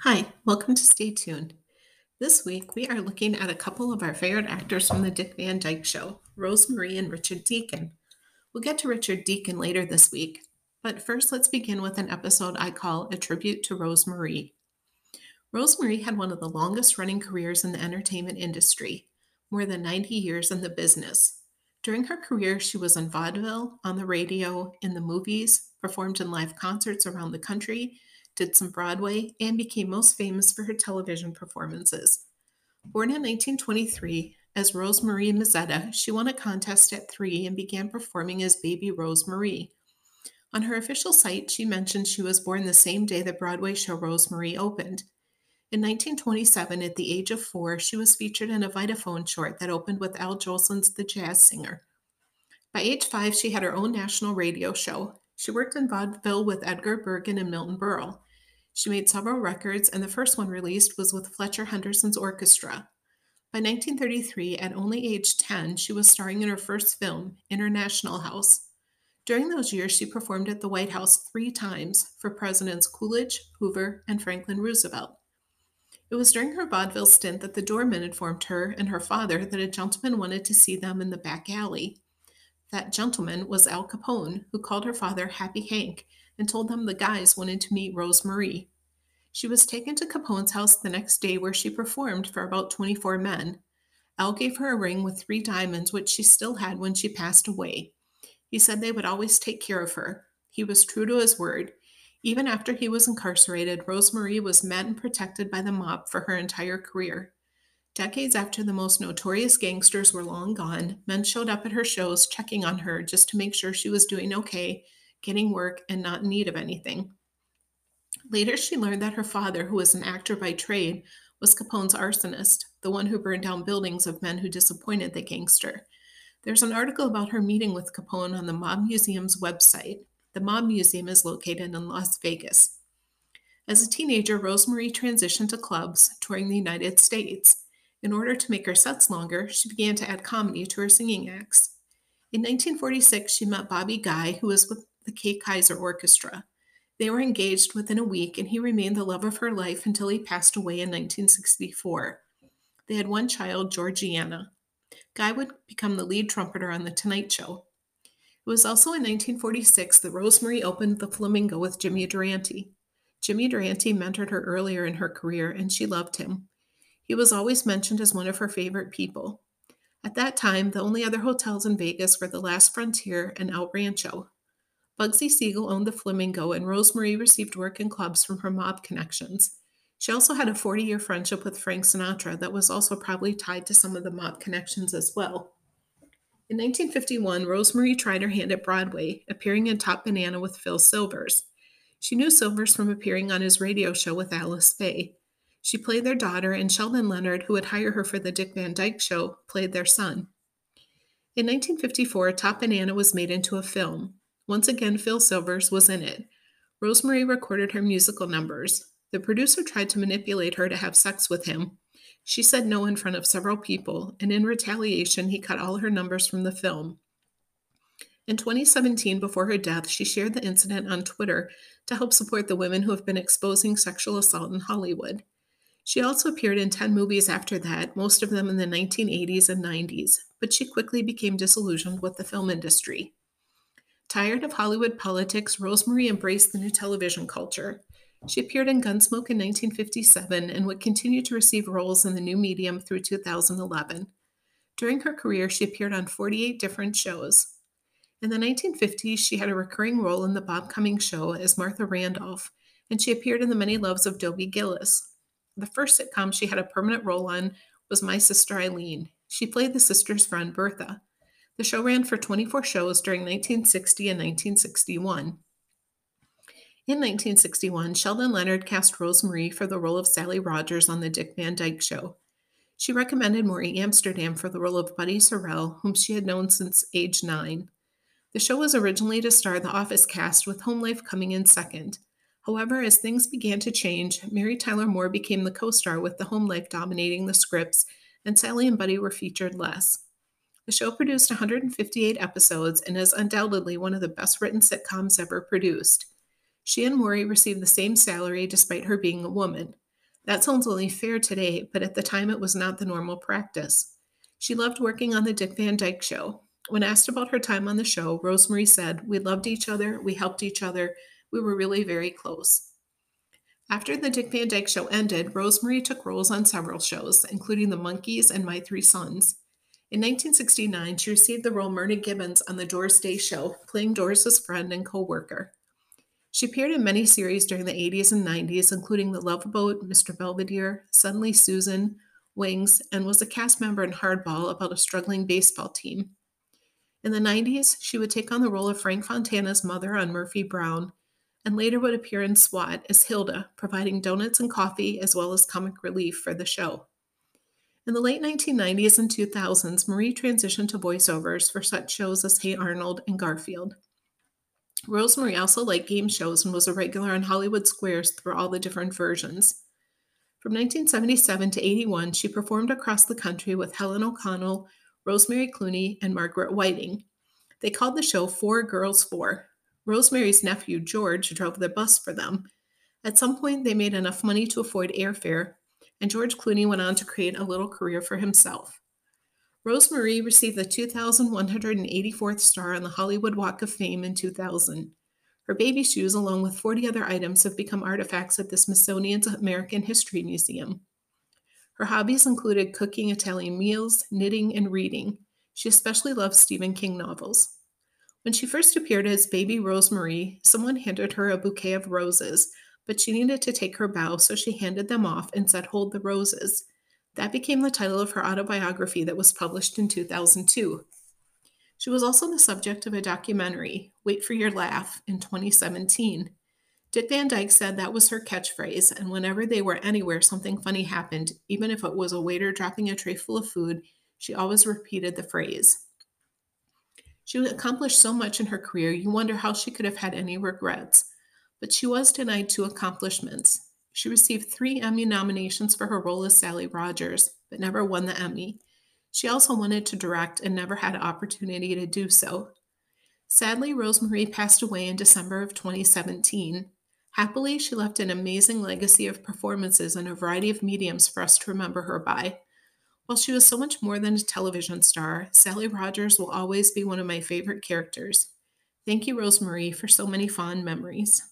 Hi, welcome to Stay Tuned. This week we are looking at a couple of our favorite actors from the Dick Van Dyke Show, Rosemarie and Richard Deacon. We'll get to Richard Deacon later this week, but first let's begin with an episode I call A Tribute to Rosemarie. Rosemarie had one of the longest running careers in the entertainment industry, more than 90 years in the business. During her career, she was on vaudeville, on the radio, in the movies, performed in live concerts around the country, did some Broadway, and became most famous for her television performances. Born in 1923 as Rose Marie Mazzetta, she won a contest at three and began performing as baby Rose Marie. On her official site, she mentioned she was born the same day the Broadway show Rose Marie opened. In 1927, at the age of four, she was featured in a Vitaphone short that opened with Al Jolson's The Jazz Singer. By age five, she had her own national radio show. She worked in vaudeville with Edgar Bergen and Milton Berle. She made several records, and the first one released was with Fletcher Henderson's orchestra. By 1933, at only age 10, she was starring in her first film, International House. During those years, she performed at the White House three times for Presidents Coolidge, Hoover, and Franklin Roosevelt. It was during her vaudeville stint that the doorman informed her and her father that a gentleman wanted to see them in the back alley. That gentleman was Al Capone, who called her father Happy Hank and told them the guys wanted to meet Rosemarie. She was taken to Capone's house the next day where she performed for about 24 men. Al gave her a ring with three diamonds, which she still had when she passed away. He said they would always take care of her. He was true to his word. Even after he was incarcerated, Rosemarie was met and protected by the mob for her entire career. Decades after the most notorious gangsters were long gone, men showed up at her shows checking on her just to make sure she was doing okay getting work, and not in need of anything. Later, she learned that her father, who was an actor by trade, was Capone's arsonist, the one who burned down buildings of men who disappointed the gangster. There's an article about her meeting with Capone on the Mob Museum's website. The Mob Museum is located in Las Vegas. As a teenager, Rosemary transitioned to clubs, touring the United States. In order to make her sets longer, she began to add comedy to her singing acts. In 1946, she met Bobby Guy, who was with the Kay Kyser Orchestra. They were engaged within a week, and he remained the love of her life until he passed away in 1964. They had one child, Georgiana. Guy would become the lead trumpeter on The Tonight Show. It was also in 1946 that Rosemary opened the Flamingo with Jimmy Durante. Jimmy Durante mentored her earlier in her career, and she loved him. He was always mentioned as one of her favorite people. At that time, the only other hotels in Vegas were the Last Frontier and El Rancho. Bugsy Siegel owned the Flamingo, and Rosemarie received work in clubs from her mob connections. She also had a 40 year friendship with Frank Sinatra that was also probably tied to some of the mob connections as well. In 1951, Rosemarie tried her hand at Broadway, appearing in Top Banana with Phil Silvers. She knew Silvers from appearing on his radio show with Alice Faye. She played their daughter, and Sheldon Leonard, who would hire her for the Dick Van Dyke Show, played their son. In 1954, Top Banana was made into a film. Once again, Phil Silvers was in it. Rosemary recorded her musical numbers. The producer tried to manipulate her to have sex with him. She said no in front of several people, and in retaliation, he cut all her numbers from the film. In 2017, before her death, she shared the incident on Twitter to help support the women who have been exposing sexual assault in Hollywood. She also appeared in 10 movies after that, most of them in the 1980s and 90s, but she quickly became disillusioned with the film industry. Tired of Hollywood politics, Rosemary embraced the new television culture. She appeared in Gunsmoke in 1957 and would continue to receive roles in the new medium through 2011. During her career, she appeared on 48 different shows. In the 1950s, she had a recurring role in The Bob Cummings Show as Martha Randolph, and she appeared in The Many Loves of Dobie Gillis. The first sitcom she had a permanent role on was My Sister Eileen. She played the sister's friend Bertha. The show ran for 24 shows during 1960 and 1961. In 1961, Sheldon Leonard cast Rosemarie for the role of Sally Rogers on The Dick Van Dyke Show. She recommended Morey Amsterdam for the role of Buddy Sorrell, whom she had known since age nine. The show was originally to star the Office cast, with Home Life coming in second. However, as things began to change, Mary Tyler Moore became the co star, with the Home Life dominating the scripts, and Sally and Buddy were featured less. The show produced 158 episodes and is undoubtedly one of the best written sitcoms ever produced. She and Morey received the same salary despite her being a woman. That sounds only fair today, but at the time it was not the normal practice. She loved working on the Dick Van Dyke Show. When asked about her time on the show, Rosemary said, We loved each other, we helped each other, we were really very close. After the Dick Van Dyke Show ended, Rosemary took roles on several shows, including The Monkees and My Three Sons. In 1969, she received the role Myrna Gibbons on the Doris Day Show, playing Doris's friend and co worker. She appeared in many series during the 80s and 90s, including The Love Boat, Mr. Belvedere, Suddenly Susan, Wings, and was a cast member in Hardball about a struggling baseball team. In the 90s, she would take on the role of Frank Fontana's mother on Murphy Brown, and later would appear in SWAT as Hilda, providing donuts and coffee as well as comic relief for the show. In the late 1990s and 2000s, Marie transitioned to voiceovers for such shows as Hey Arnold and Garfield. Rosemarie also liked game shows and was a regular on Hollywood Squares through all the different versions. From 1977 to 81, she performed across the country with Helen O'Connell, Rosemary Clooney, and Margaret Whiting. They called the show Four Girls Four. Rosemary's nephew, George, drove the bus for them. At some point, they made enough money to afford airfare, and George Clooney went on to create a little career for himself. Rosemarie received the 2,184th star on the Hollywood Walk of Fame in 2000. Her baby shoes, along with 40 other items, have become artifacts at the Smithsonian's American History Museum. Her hobbies included cooking Italian meals, knitting, and reading. She especially loved Stephen King novels. When she first appeared as baby Rosemarie, someone handed her a bouquet of roses, but she needed to take her bow, so she handed them off and said, Hold the roses. That became the title of her autobiography that was published in 2002. She was also the subject of a documentary, Wait for Your Laugh, in 2017. Dick Van Dyke said that was her catchphrase, and whenever they were anywhere something funny happened, even if it was a waiter dropping a tray full of food, she always repeated the phrase. She accomplished so much in her career, you wonder how she could have had any regrets but she was denied two accomplishments. She received three Emmy nominations for her role as Sally Rogers, but never won the Emmy. She also wanted to direct and never had an opportunity to do so. Sadly, Rosemarie passed away in December of 2017. Happily, she left an amazing legacy of performances in a variety of mediums for us to remember her by. While she was so much more than a television star, Sally Rogers will always be one of my favorite characters. Thank you, Rosemarie, for so many fond memories.